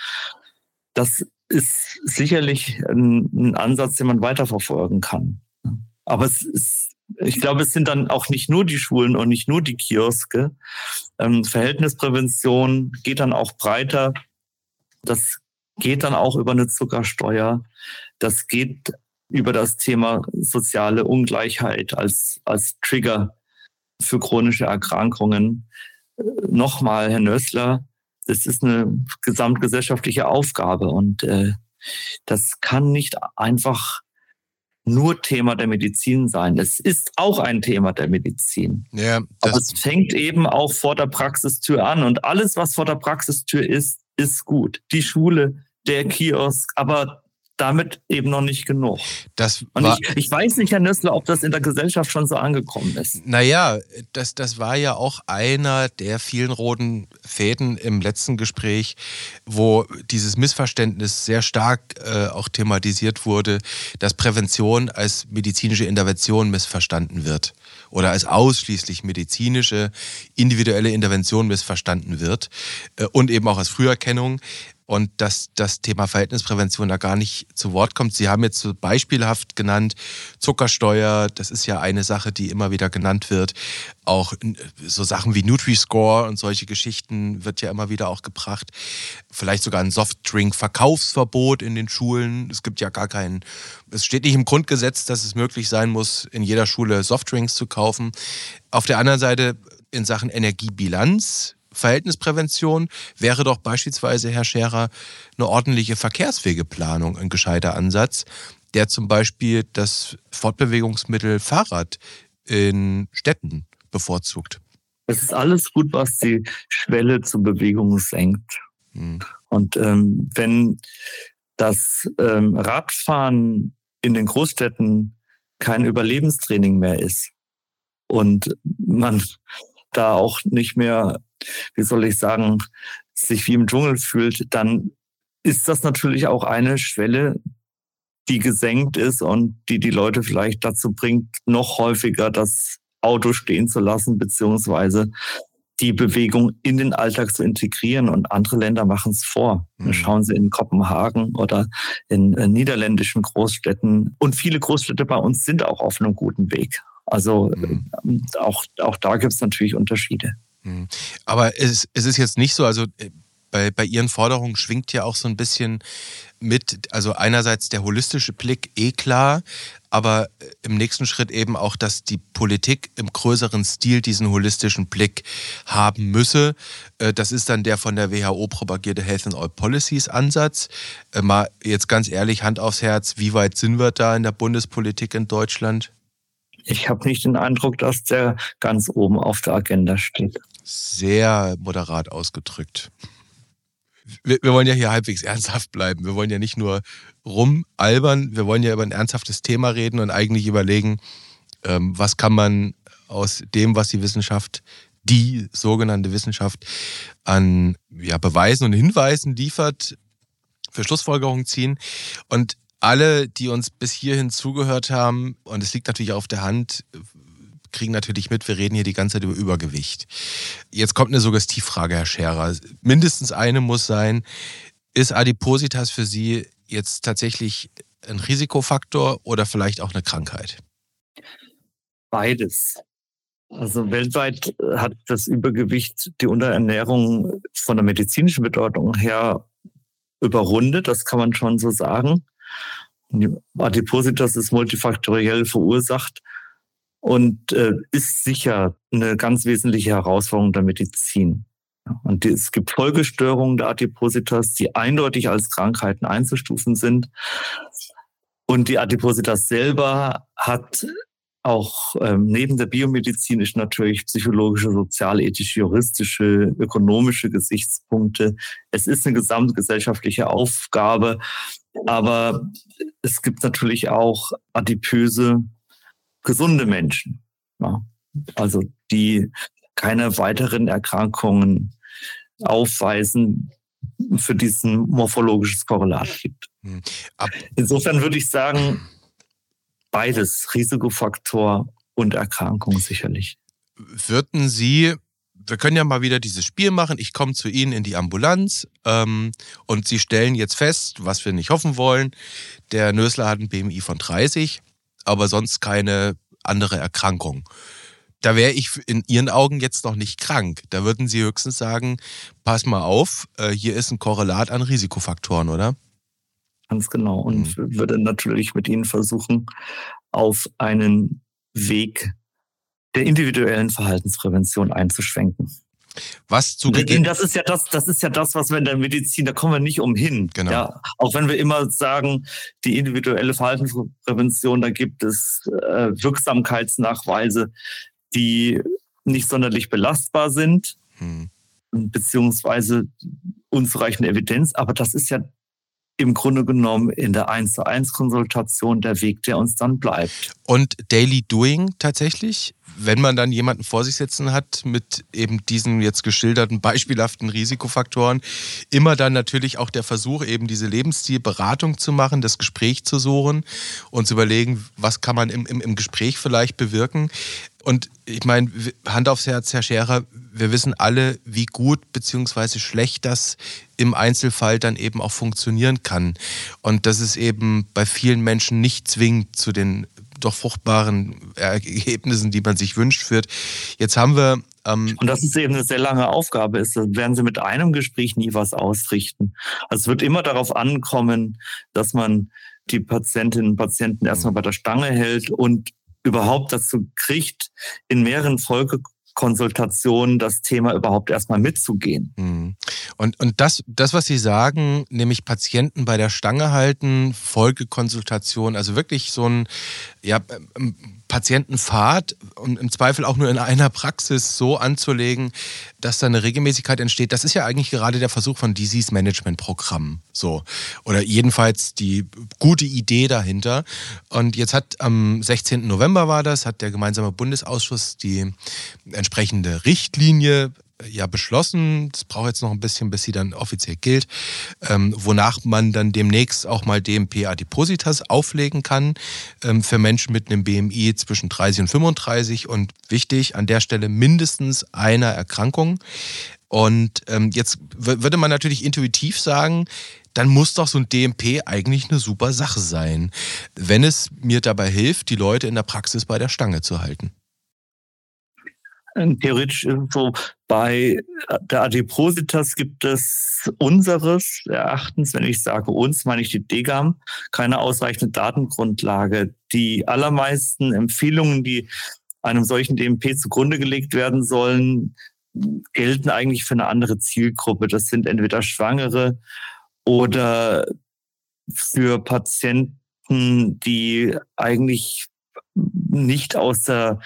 Das ist sicherlich ein, Ansatz, den man weiterverfolgen kann. Aber es ist, ich glaube, es sind dann auch nicht nur die Schulen und nicht nur die Kioske. Ähm, Verhältnisprävention geht dann auch breiter. Das geht dann auch über eine Zuckersteuer. Das geht über das Thema soziale Ungleichheit als, als Trigger für chronische Erkrankungen. Nochmal, Herr Nössler, das ist eine gesamtgesellschaftliche Aufgabe und äh, das kann nicht einfach nur Thema der Medizin sein. Es ist auch ein Thema der Medizin. Ja, Aber es fängt eben auch vor der Praxistür an und alles, was vor der Praxistür ist, ist gut. Die Schule, der Kiosk, aber damit eben noch nicht genug. Das Und ich, ich, weiß nicht, Herr Nössler, ob das in der Gesellschaft schon so angekommen ist. Naja, das, das war ja auch einer der vielen roten Fäden im letzten Gespräch, wo dieses Missverständnis sehr stark äh, auch thematisiert wurde, dass Prävention als medizinische Intervention missverstanden wird oder als ausschließlich medizinische individuelle Intervention missverstanden wird äh, und eben auch als Früherkennung und dass das Thema Verhältnisprävention da gar nicht zu Wort kommt. Sie haben jetzt so beispielhaft genannt, Zuckersteuer, das ist ja eine Sache, die immer wieder genannt wird. Auch so Sachen wie Nutri-Score und solche Geschichten wird ja immer wieder auch gebracht. Vielleicht sogar ein Softdrink-Verkaufsverbot in den Schulen. Es gibt ja gar keinen, es steht nicht im Grundgesetz, dass es möglich sein muss, in jeder Schule Softdrinks zu kaufen. Auf der anderen Seite in Sachen Energiebilanz Verhältnisprävention wäre doch beispielsweise, Herr Scherer, eine ordentliche Verkehrswegeplanung ein gescheiter Ansatz, der zum Beispiel das Fortbewegungsmittel Fahrrad in Städten bevorzugt. Es ist alles gut, was die Schwelle zur Bewegung senkt. Hm. Und ähm, wenn das ähm, Radfahren in den Großstädten kein Überlebenstraining mehr ist und man da auch nicht mehr wie soll ich sagen, sich wie im Dschungel fühlt, dann ist das natürlich auch eine Schwelle, die gesenkt ist und die die Leute vielleicht dazu bringt, noch häufiger das Auto stehen zu lassen, beziehungsweise die Bewegung in den Alltag zu integrieren. Und andere Länder machen es vor. Mhm. Schauen Sie in Kopenhagen oder in äh, niederländischen Großstädten. Und viele Großstädte bei uns sind auch auf einem guten Weg. Also mhm. Äh, auch, auch da gibt es natürlich Unterschiede. Mhm. Aber es, es ist jetzt nicht so, also äh, bei, bei Ihren Forderungen schwingt ja auch so ein bisschen mit, also einerseits der holistische Blick, eh klar, aber äh, im nächsten Schritt eben auch, dass die Politik im größeren Stil diesen holistischen Blick haben müsse. Äh, das ist dann der von der WHO propagierte Health and All Policies Ansatz. Mal jetzt ganz ehrlich, Hand aufs Herz, wie weit sind wir da in der Bundespolitik in Deutschland? Ich habe nicht den Eindruck, dass der ganz oben auf der Agenda steht. Sehr moderat ausgedrückt. Wir, wir, wollen ja hier halbwegs ernsthaft bleiben. Wir wollen ja nicht nur rumalbern, wir wollen ja über ein ernsthaftes Thema reden und eigentlich überlegen, ähm, was kann man aus dem, was die Wissenschaft, die sogenannte Wissenschaft an ja, Beweisen und Hinweisen liefert, für Schlussfolgerungen ziehen. Und alle, die uns bis hierhin zugehört haben, und es liegt natürlich auf der Hand, kriegen natürlich mit, wir reden hier die ganze Zeit über Übergewicht. Jetzt kommt eine Suggestivfrage, Herr Scherer. Mindestens eine muss sein, ist Adipositas für Sie jetzt tatsächlich ein Risikofaktor oder vielleicht auch eine Krankheit? Beides. Also weltweit hat das Übergewicht die Unterernährung von der medizinischen Bedeutung her überrundet, das kann man schon so sagen. Adipositas ist multifaktoriell verursacht und äh, ist sicher eine ganz wesentliche Herausforderung der Medizin. Und es gibt Folgestörungen der Adipositas, die eindeutig als Krankheiten einzustufen sind. Und die Adipositas selber hat auch ähm, neben der biomedizinischen natürlich psychologische, sozialethische, juristische, ökonomische Gesichtspunkte. Es ist eine gesamtgesellschaftliche Aufgabe, aber es gibt natürlich auch adipöse, gesunde Menschen, ja, also die keine weiteren Erkrankungen aufweisen, für diesen morphologisches Korrelat gibt. Hm. Insofern würde ich sagen, beides, Risikofaktor und Erkrankung sicherlich. Würden Sie, wir können ja mal wieder dieses Spiel machen, ich komme zu Ihnen in die Ambulanz ähm, und Sie stellen jetzt fest, was wir nicht hoffen wollen, der Nösler hat ein BMI von 30, aber sonst keine andere Erkrankung. Da wäre ich in Ihren Augen jetzt noch nicht krank. Da würden Sie höchstens sagen, pass mal auf, äh, hier ist ein Korrelat an Risikofaktoren, oder? Ganz genau. Und mhm. würde natürlich mit Ihnen versuchen, auf einen Weg der individuellen Verhaltensprävention einzuschwenken. Was zugegeben. Das ist ja das, das ist ja das, was wir in der Medizin, da kommen wir nicht umhin. Genau. Ja, auch wenn wir immer sagen, die individuelle Verhaltensprävention, da gibt es äh, Wirksamkeitsnachweise, die nicht sonderlich belastbar sind, hm. beziehungsweise unzureichende Evidenz. Aber das ist ja im Grunde genommen in der 1 zu 1 Konsultation der Weg, der uns dann bleibt. Und Daily Doing tatsächlich, wenn man dann jemanden vor sich sitzen hat mit eben diesen jetzt geschilderten beispielhaften Risikofaktoren, immer dann natürlich auch der Versuch, eben diese Lebensstilberatung zu machen, das Gespräch zu suchen und zu überlegen, was kann man im, im, im Gespräch vielleicht bewirken. Und ich meine, Hand aufs Herz, Herr Scherer, wir wissen alle, wie gut bzw. schlecht das im Einzelfall dann eben auch funktionieren kann. Und dass es eben bei vielen Menschen nicht zwingend zu den doch fruchtbaren Ergebnissen, die man sich wünscht, führt. Jetzt haben wir ähm und das ist eben eine sehr lange Aufgabe ist. Da werden Sie mit einem Gespräch nie was ausrichten. Also es wird immer darauf ankommen, dass man die Patientinnen und Patienten erstmal bei der Stange hält und überhaupt dazu kriegt, in mehreren Folgekonsultationen das Thema überhaupt erstmal mitzugehen. Mhm. Und, und das, das, was Sie sagen, nämlich Patienten bei der Stange halten, Folgekonsultation, also wirklich so ein ja, Patientenpfad und im Zweifel auch nur in einer Praxis so anzulegen, dass da eine Regelmäßigkeit entsteht. Das ist ja eigentlich gerade der Versuch von Disease Management Programmen. So. Oder jedenfalls die gute Idee dahinter. Und jetzt hat am 16. November war das, hat der gemeinsame Bundesausschuss die entsprechende Richtlinie ja beschlossen. Das braucht jetzt noch ein bisschen, bis sie dann offiziell gilt, ähm, wonach man dann demnächst auch mal DMP Adipositas auflegen kann ähm, für Menschen mit einem BMI zwischen 30 und 35 und wichtig an der Stelle mindestens einer Erkrankung. Und ähm, jetzt würde man natürlich intuitiv sagen, dann muss doch so ein DMP eigentlich eine super Sache sein, wenn es mir dabei hilft, die Leute in der Praxis bei der Stange zu halten. Theoretisch ist es so, bei der Adipositas gibt es unseres Erachtens, wenn ich sage uns, meine ich die DGAM, keine ausreichende Datengrundlage. Die allermeisten Empfehlungen, die einem solchen DMP zugrunde gelegt werden sollen, gelten eigentlich für eine andere Zielgruppe. Das sind entweder Schwangere oder für Patienten, die eigentlich nicht aus der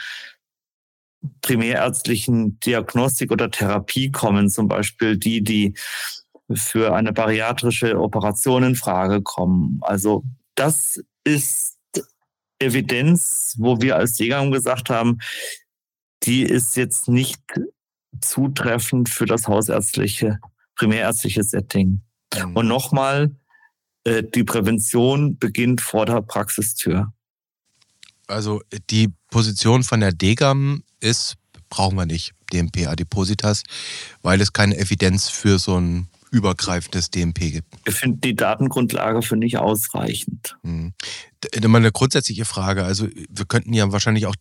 primärärztlichen Diagnostik oder Therapie kommen, zum Beispiel die, die für eine bariatrische Operation in Frage kommen. Also das ist Evidenz, wo wir als Jäger gesagt haben, die ist jetzt nicht zutreffend für das hausärztliche, primärärztliche Setting. Mhm. Und nochmal, äh, die Prävention beginnt vor der Praxistür. Also die Position von der DGAM ist, brauchen wir nicht, DMP Adipositas, weil es keine Evidenz für so ein übergreifendes DMP gibt. Ich finde die Datengrundlage für nicht ausreichend. Hm. Immer eine grundsätzliche Frage. Also wir könnten ja wahrscheinlich auch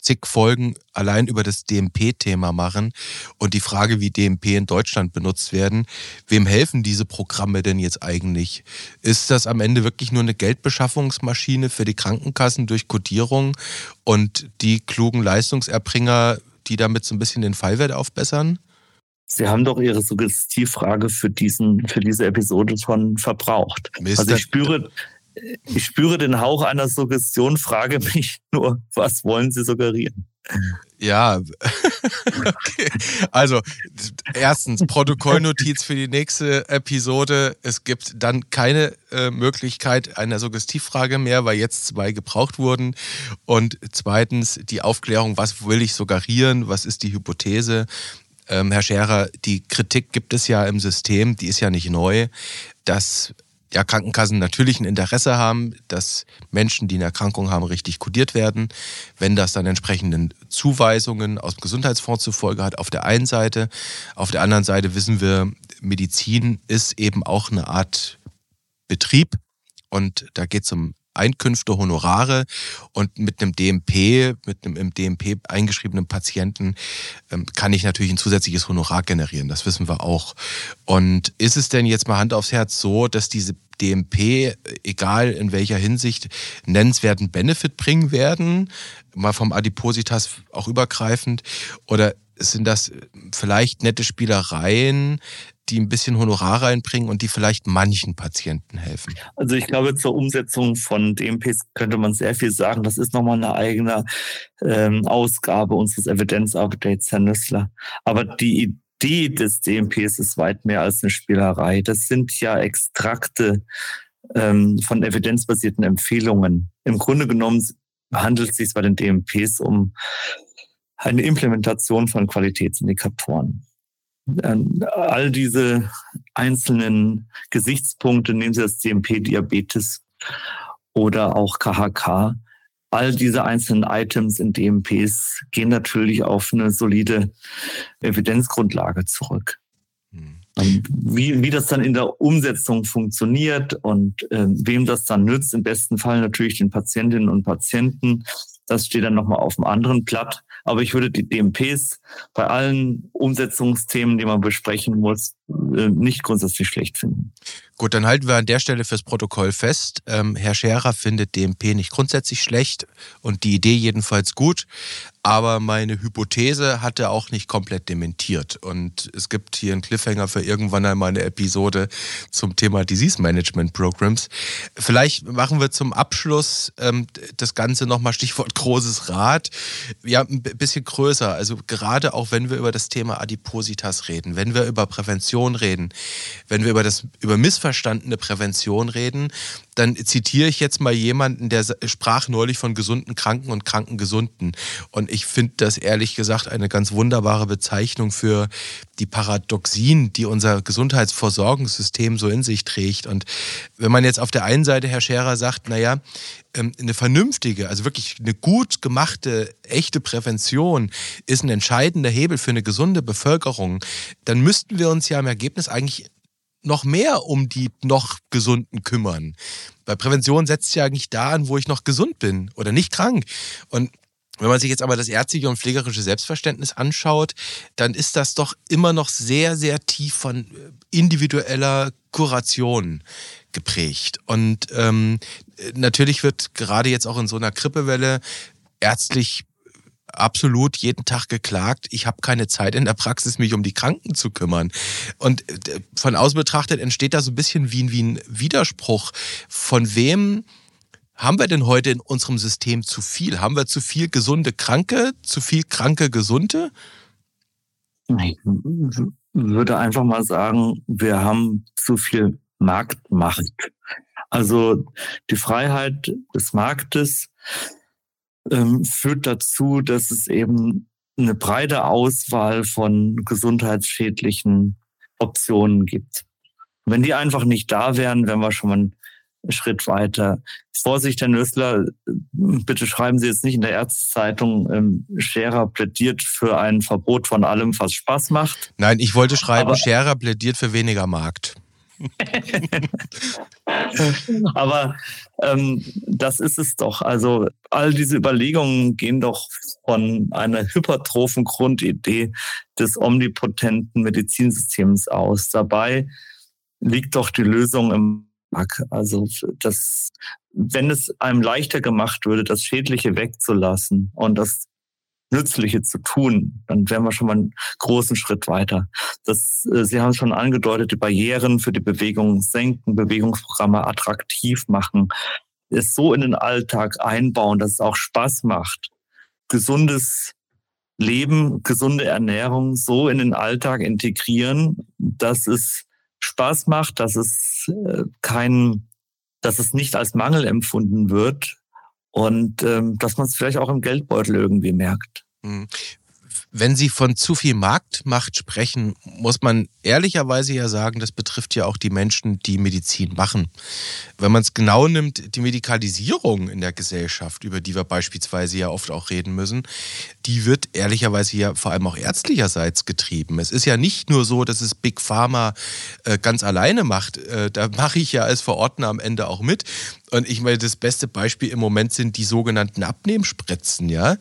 zig Folgen allein über das DMP-Thema machen und die Frage, wie DMP in Deutschland benutzt werden. Wem helfen diese Programme denn jetzt eigentlich? Ist das am Ende wirklich nur eine Geldbeschaffungsmaschine für die Krankenkassen durch Codierung und die klugen Leistungserbringer, die damit so ein bisschen den Fallwert aufbessern? Sie haben doch Ihre Suggestivfrage für diesen, für diese Episode schon verbraucht. Mist, also ich spüre, ich spüre den Hauch einer Suggestion, frage mich nur, was wollen Sie suggerieren? Ja, okay. Also, erstens, Protokollnotiz für die nächste Episode. Es gibt dann keine äh, Möglichkeit einer Suggestivfrage mehr, weil jetzt zwei gebraucht wurden. Und zweitens, die Aufklärung, was will ich suggerieren, was ist die Hypothese. Ähm, Herr Scherer, die Kritik gibt es ja im System, die ist ja nicht neu, dass ja, Krankenkassen natürlich ein Interesse haben, dass Menschen, die eine Erkrankung haben, richtig kodiert werden. Wenn das dann entsprechenden Zuweisungen aus dem Gesundheitsfonds zufolge hat, auf der einen Seite. Auf der anderen Seite wissen wir, Medizin ist eben auch eine Art Betrieb. Und da geht es um Einkünfte, Honorare und mit einem DMP, mit einem im DMP eingeschriebenen Patienten ähm, kann ich natürlich ein zusätzliches Honorar generieren. Das wissen wir auch. Und ist es denn jetzt mal Hand aufs Herz so, dass diese DMP, egal in welcher Hinsicht, nennenswerten Benefit bringen werden? Mal vom Adipositas auch übergreifend? Oder sind das vielleicht nette Spielereien, die ein bisschen Honorar reinbringen und die vielleicht manchen Patienten helfen? Also ich glaube, zur Umsetzung von DMPs könnte man sehr viel sagen. Das ist nochmal eine eigene ähm, Ausgabe unseres Evidenz-Updates, Herr Nüssler. Aber die Idee des DMPs ist weit mehr als eine Spielerei. Das sind ja Extrakte ähm, von evidenzbasierten Empfehlungen. Im Grunde genommen handelt es sich bei den DMPs um eine Implementation von Qualitätsindikatoren. Ähm, all diese einzelnen Gesichtspunkte, nehmen Sie das DMP-Diabetes oder auch KHK, all diese einzelnen Items in DMPs gehen natürlich auf eine solide Evidenzgrundlage zurück. Hm. Wie, wie das dann in der Umsetzung funktioniert und äh, wem das dann nützt, im besten Fall natürlich den Patientinnen und Patienten, das steht dann nochmal auf dem anderen Blatt. Aber ich würde die DMPs bei allen Umsetzungsthemen, die man besprechen muss, nicht grundsätzlich schlecht finden. Gut, dann halten wir an der Stelle fürs Protokoll fest. Ähm, Herr Scherer findet DMP nicht grundsätzlich schlecht und die Idee jedenfalls gut. Aber meine Hypothese hat er auch nicht komplett dementiert. Und es gibt hier einen Cliffhanger für irgendwann einmal eine Episode zum Thema Disease Management Programs. Vielleicht machen wir zum Abschluss ähm, das Ganze nochmal Stichwort großes Rad. Ja, ein bisschen größer. Also gerade auch wenn wir über das Thema Adipositas reden, wenn wir über Prävention reden, wenn wir über das über missverstandene Prävention reden, dann zitiere ich jetzt mal jemanden, der sprach neulich von gesunden Kranken und kranken Gesunden. Und ich finde das ehrlich gesagt eine ganz wunderbare Bezeichnung für die Paradoxien, die unser Gesundheitsversorgungssystem so in sich trägt. Und wenn man jetzt auf der einen Seite, Herr Scherer, sagt, naja, ähm, eine vernünftige, also wirklich eine gut gemachte, echte Prävention ist ein entscheidender Hebel für eine gesunde Bevölkerung, dann müssten wir uns ja im Ergebnis eigentlich noch mehr um die noch Gesunden kümmern. Weil Prävention setzt ja eigentlich da an, wo ich noch gesund bin oder nicht krank. Und wenn man sich jetzt aber das ärztliche und pflegerische Selbstverständnis anschaut, dann ist das doch immer noch sehr, sehr tief von äh, individueller Kuration geprägt. Und ähm, natürlich wird gerade jetzt auch in so einer Grippewelle ärztlich absolut jeden Tag geklagt, ich habe keine Zeit in der Praxis, mich um die Kranken zu kümmern. Und äh, von außen betrachtet entsteht da so ein bisschen wie, wie ein Widerspruch. Von wem haben wir denn heute in unserem System zu viel? Haben wir zu viel gesunde Kranke, zu viel kranke Gesunde? Ich würde einfach mal sagen, wir haben zu viel Marktmacht. Also die Freiheit des Marktes ähm, führt dazu, dass es eben eine breite Auswahl von gesundheitsschädlichen Optionen gibt. Wenn die einfach nicht da wären, wären wir schon mal einen Schritt weiter. Vorsicht, Herr Nössler, bitte schreiben Sie jetzt nicht in der Ärztezeitung, ähm, Scherer plädiert für ein Verbot von allem, was Spaß macht. Nein, ich wollte schreiben, Aber, Scherer plädiert für weniger Markt. Aber ähm, das ist es doch. Also all diese Überlegungen gehen doch von einer hypertrophen Grundidee des omnipotenten Medizinsystems aus. Dabei liegt doch die Lösung im Mark. Also das, wenn es einem leichter gemacht würde, das Schädliche wegzulassen und das Nützliche zu tun, dann wären wir schon mal einen großen Schritt weiter. Das, äh, Sie haben schon angedeutet, die Barrieren für die Bewegung senken, Bewegungsprogramme attraktiv machen, es so in den Alltag einbauen, dass es auch Spaß macht. Gesundes Leben, gesunde Ernährung so in den Alltag integrieren, dass es Spaß macht, dass es äh, kein, dass es nicht als Mangel empfunden wird und ähm, dass man es vielleicht auch im Geldbeutel irgendwie merkt. Wenn Sie von zu viel Marktmacht sprechen, muss man ehrlicherweise ja sagen, das betrifft ja auch die Menschen, die Medizin machen. Wenn man es genau nimmt, die Medikalisierung in der Gesellschaft, über die wir beispielsweise ja oft auch reden müssen, die wird ehrlicherweise ja vor allem auch ärztlicherseits getrieben. Es ist ja nicht nur so, dass es Big Pharma äh, ganz alleine macht. Äh, da mache ich ja als Verordner am Ende auch mit. Und ich meine, das beste Beispiel im Moment sind die sogenannten Abnehmspritzen, ja.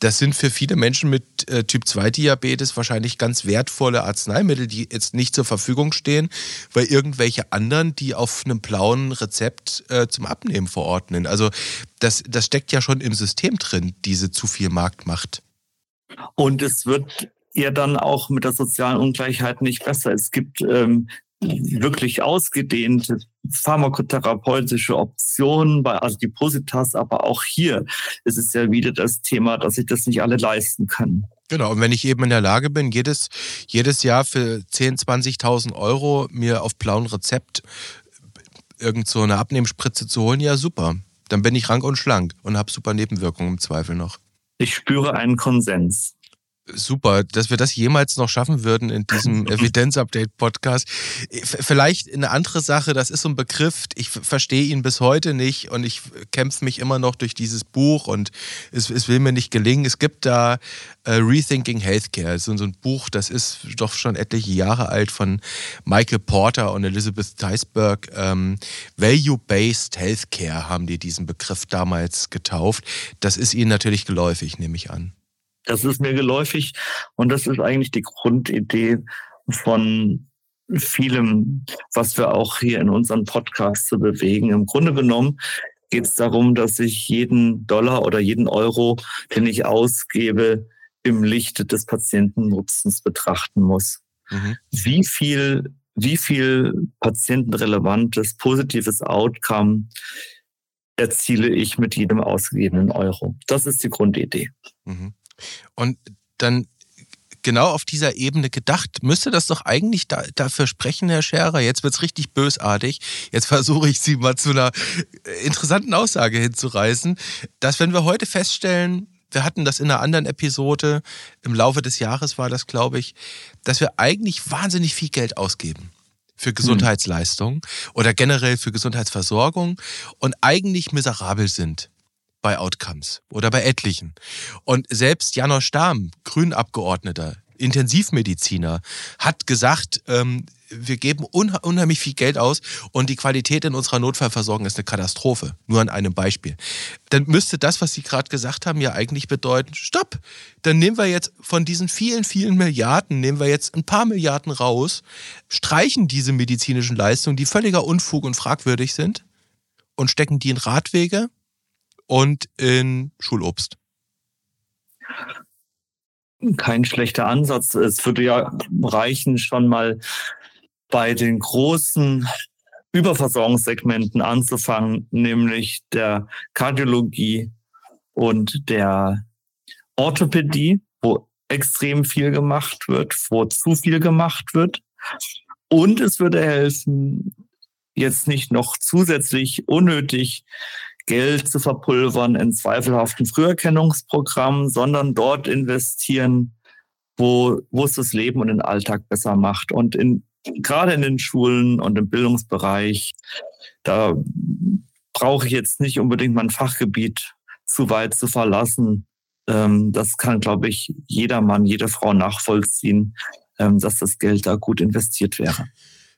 Das sind für viele Menschen mit äh, Typ 2 Diabetes wahrscheinlich ganz wertvolle Arzneimittel, die jetzt nicht zur Verfügung stehen, weil irgendwelche anderen die auf einem blauen Rezept äh, zum Abnehmen verordnen. Also das, das steckt ja schon im System drin, diese zu viel Marktmacht. Und es wird ja dann auch mit der sozialen Ungleichheit nicht besser. Es gibt ähm, wirklich ausgedehnte pharmakotherapeutische Optionen bei Adipositas, aber auch hier ist es ja wieder das Thema, dass sich das nicht alle leisten können. Genau, und wenn ich eben in der Lage bin, jedes, jedes Jahr für 10.000, 20.000 Euro mir auf blauen Rezept irgend so eine Abnehmspritze zu holen, ja super. Dann bin ich rank und schlank und habe super Nebenwirkungen im Zweifel noch. Ich spüre einen Konsens super, dass wir das jemals noch schaffen würden in diesem Evidenz-Update-Podcast. Vielleicht eine andere Sache, das ist so ein Begriff, ich verstehe ihn bis heute nicht und ich kämpfe mich immer noch durch dieses Buch und es, es will mir nicht gelingen. Es gibt da äh, Rethinking Healthcare, so, so ein Buch, das ist doch schon etliche Jahre alt von Michael Porter und Elizabeth Theisberg. Ähm, Value-Based Healthcare haben die diesen Begriff damals getauft. Das ist ihnen natürlich geläufig, nehme ich an. Das ist mir geläufig und das ist eigentlich die Grundidee von vielem, was wir auch hier in unseren Podcasts zu bewegen. Im Grunde genommen geht es darum, dass ich jeden Dollar oder jeden Euro, den ich ausgebe, im Lichte des Patientennutzens betrachten muss. Mhm. Wie viel, wie viel patientenrelevantes, positives Outcome erziele ich mit jedem ausgegebenen Euro? Das ist die Grundidee. Mhm. Und dann genau auf dieser Ebene gedacht, müsste das doch eigentlich da, dafür sprechen, Herr Scherer. Jetzt wird es richtig bösartig. Jetzt versuche ich Sie mal zu einer interessanten Aussage hinzureißen, dass wenn wir heute feststellen, wir hatten das in einer anderen Episode, im Laufe des Jahres war das, glaube ich, dass wir eigentlich wahnsinnig viel Geld ausgeben für Gesundheitsleistungen hm. oder generell für Gesundheitsversorgung und eigentlich miserabel sind bei Outcomes oder bei etlichen. Und selbst Janosch Stamm, Grünabgeordneter, Intensivmediziner, hat gesagt, ähm, wir geben unheimlich viel Geld aus und die Qualität in unserer Notfallversorgung ist eine Katastrophe. Nur an einem Beispiel. Dann müsste das, was Sie gerade gesagt haben, ja eigentlich bedeuten, stopp, dann nehmen wir jetzt von diesen vielen, vielen Milliarden, nehmen wir jetzt ein paar Milliarden raus, streichen diese medizinischen Leistungen, die völliger Unfug und fragwürdig sind und stecken die in Radwege und in Schulobst. Kein schlechter Ansatz. Es würde ja reichen, schon mal bei den großen Überversorgungssegmenten anzufangen, nämlich der Kardiologie und der Orthopädie, wo extrem viel gemacht wird, wo zu viel gemacht wird. Und es würde helfen, jetzt nicht noch zusätzlich unnötig Geld zu verpulvern in zweifelhaften Früherkennungsprogrammen, sondern dort investieren, wo, wo es das Leben und den Alltag besser macht. Und in, gerade in den Schulen und im Bildungsbereich, da brauche ich jetzt nicht unbedingt mein Fachgebiet zu weit zu verlassen. Ähm, das kann, glaube ich, jeder Mann, jede Frau nachvollziehen, ähm, dass das Geld da gut investiert wäre.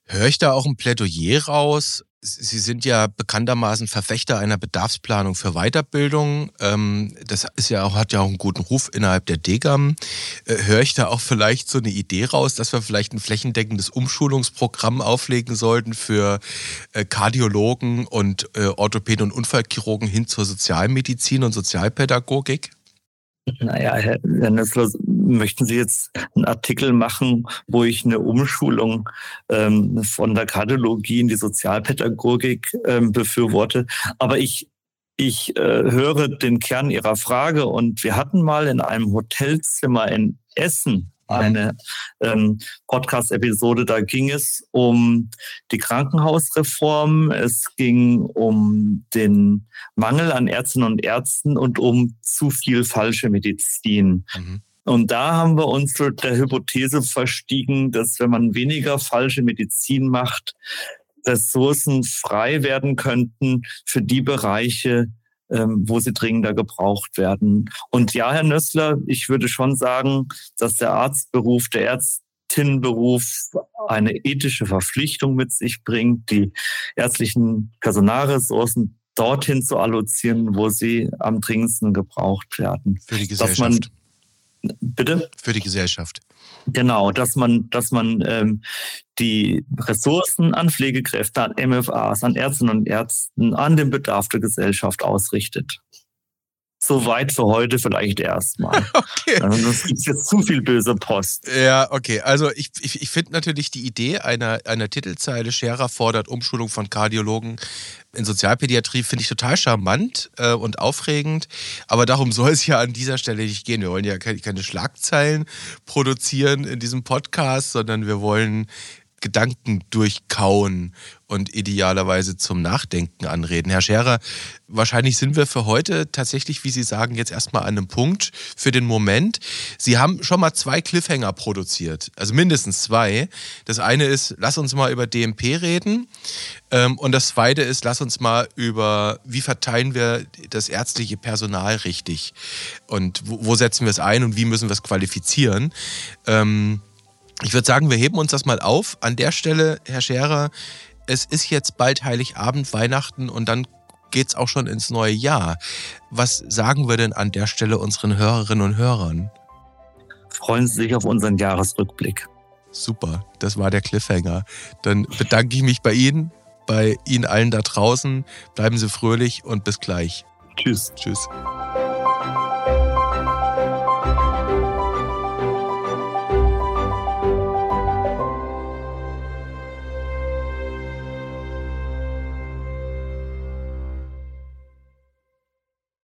Höre ich da auch ein Plädoyer raus? Sie sind ja bekanntermaßen Verfechter einer Bedarfsplanung für Weiterbildung. Ähm, das ist ja auch, hat ja auch einen guten Ruf innerhalb der DGAM. Äh, höre ich da auch vielleicht so eine Idee raus, dass wir vielleicht ein flächendeckendes Umschulungsprogramm auflegen sollten für äh, Kardiologen und äh, Orthopäden und Unfallchirurgen hin zur Sozialmedizin und Sozialpädagogik? Naja, Herr, Nessler, möchten Sie jetzt einen Artikel machen, wo ich eine Umschulung ähm, von der Kardiologie in die Sozialpädagogik ähm, befürworte? Aber ich, ich äh, höre den Kern Ihrer Frage und wir hatten mal in einem Hotelzimmer in Essen eine ähm, Podcast-Episode. Da ging es um die Krankenhausreform, es ging um den Mangel an Ärztinnen und Ärzten und um zu viel falsche Medizin. Mhm. Und da haben wir uns der Hypothese verstiegen, dass wenn man weniger falsche Medizin macht, Ressourcen frei werden könnten für die Bereiche, ähm, wo sie dringender gebraucht werden. Und ja, Herr Nössler, ich würde schon sagen, dass der Arztberuf, der Ärztinnenberuf eine ethische Verpflichtung mit sich bringt, die ärztlichen Personalressourcen dorthin zu allozieren, wo sie am dringendsten gebraucht werden. Für die Gesellschaft. Bitte? Für die Gesellschaft. Genau, dass man, dass man ähm, die Ressourcen an Pflegekräfte, an MFAs, an Ärztinnen und Ärzten, an den Bedarf der Gesellschaft ausrichtet. Soweit für heute vielleicht erstmal. Okay. Sonst gibt jetzt zu viel böse Post. Ja, okay. Also ich, ich, ich finde natürlich die Idee einer, einer Titelzeile, Scherer fordert Umschulung von Kardiologen in Sozialpädiatrie, finde ich total charmant äh, und aufregend. Aber darum soll es ja an dieser Stelle nicht gehen. Wir wollen ja keine, keine Schlagzeilen produzieren in diesem Podcast, sondern wir wollen Gedanken durchkauen und idealerweise zum Nachdenken anreden. Herr Scherer, wahrscheinlich sind wir für heute tatsächlich, wie Sie sagen, jetzt erstmal an einem Punkt für den Moment. Sie haben schon mal zwei Cliffhanger produziert, also mindestens zwei. Das eine ist, lass uns mal über DMP reden. Ähm, und das zweite ist, lass uns mal über, wie verteilen wir das ärztliche Personal richtig und wo, setzen wir es ein und wie müssen wir es qualifizieren. Ähm, ich würde sagen, wir heben uns das mal auf. An der Stelle, Herr Scherer, es ist jetzt bald Heiligabend, Weihnachten und dann geht es auch schon ins neue Jahr. Was sagen wir denn an der Stelle unseren Hörerinnen und Hörern? Freuen Sie sich auf unseren Jahresrückblick. Super, das war der Cliffhanger. Dann bedanke ich mich bei Ihnen, bei Ihnen allen da draußen. Bleiben Sie fröhlich und bis gleich. Tschüss. Tschüss.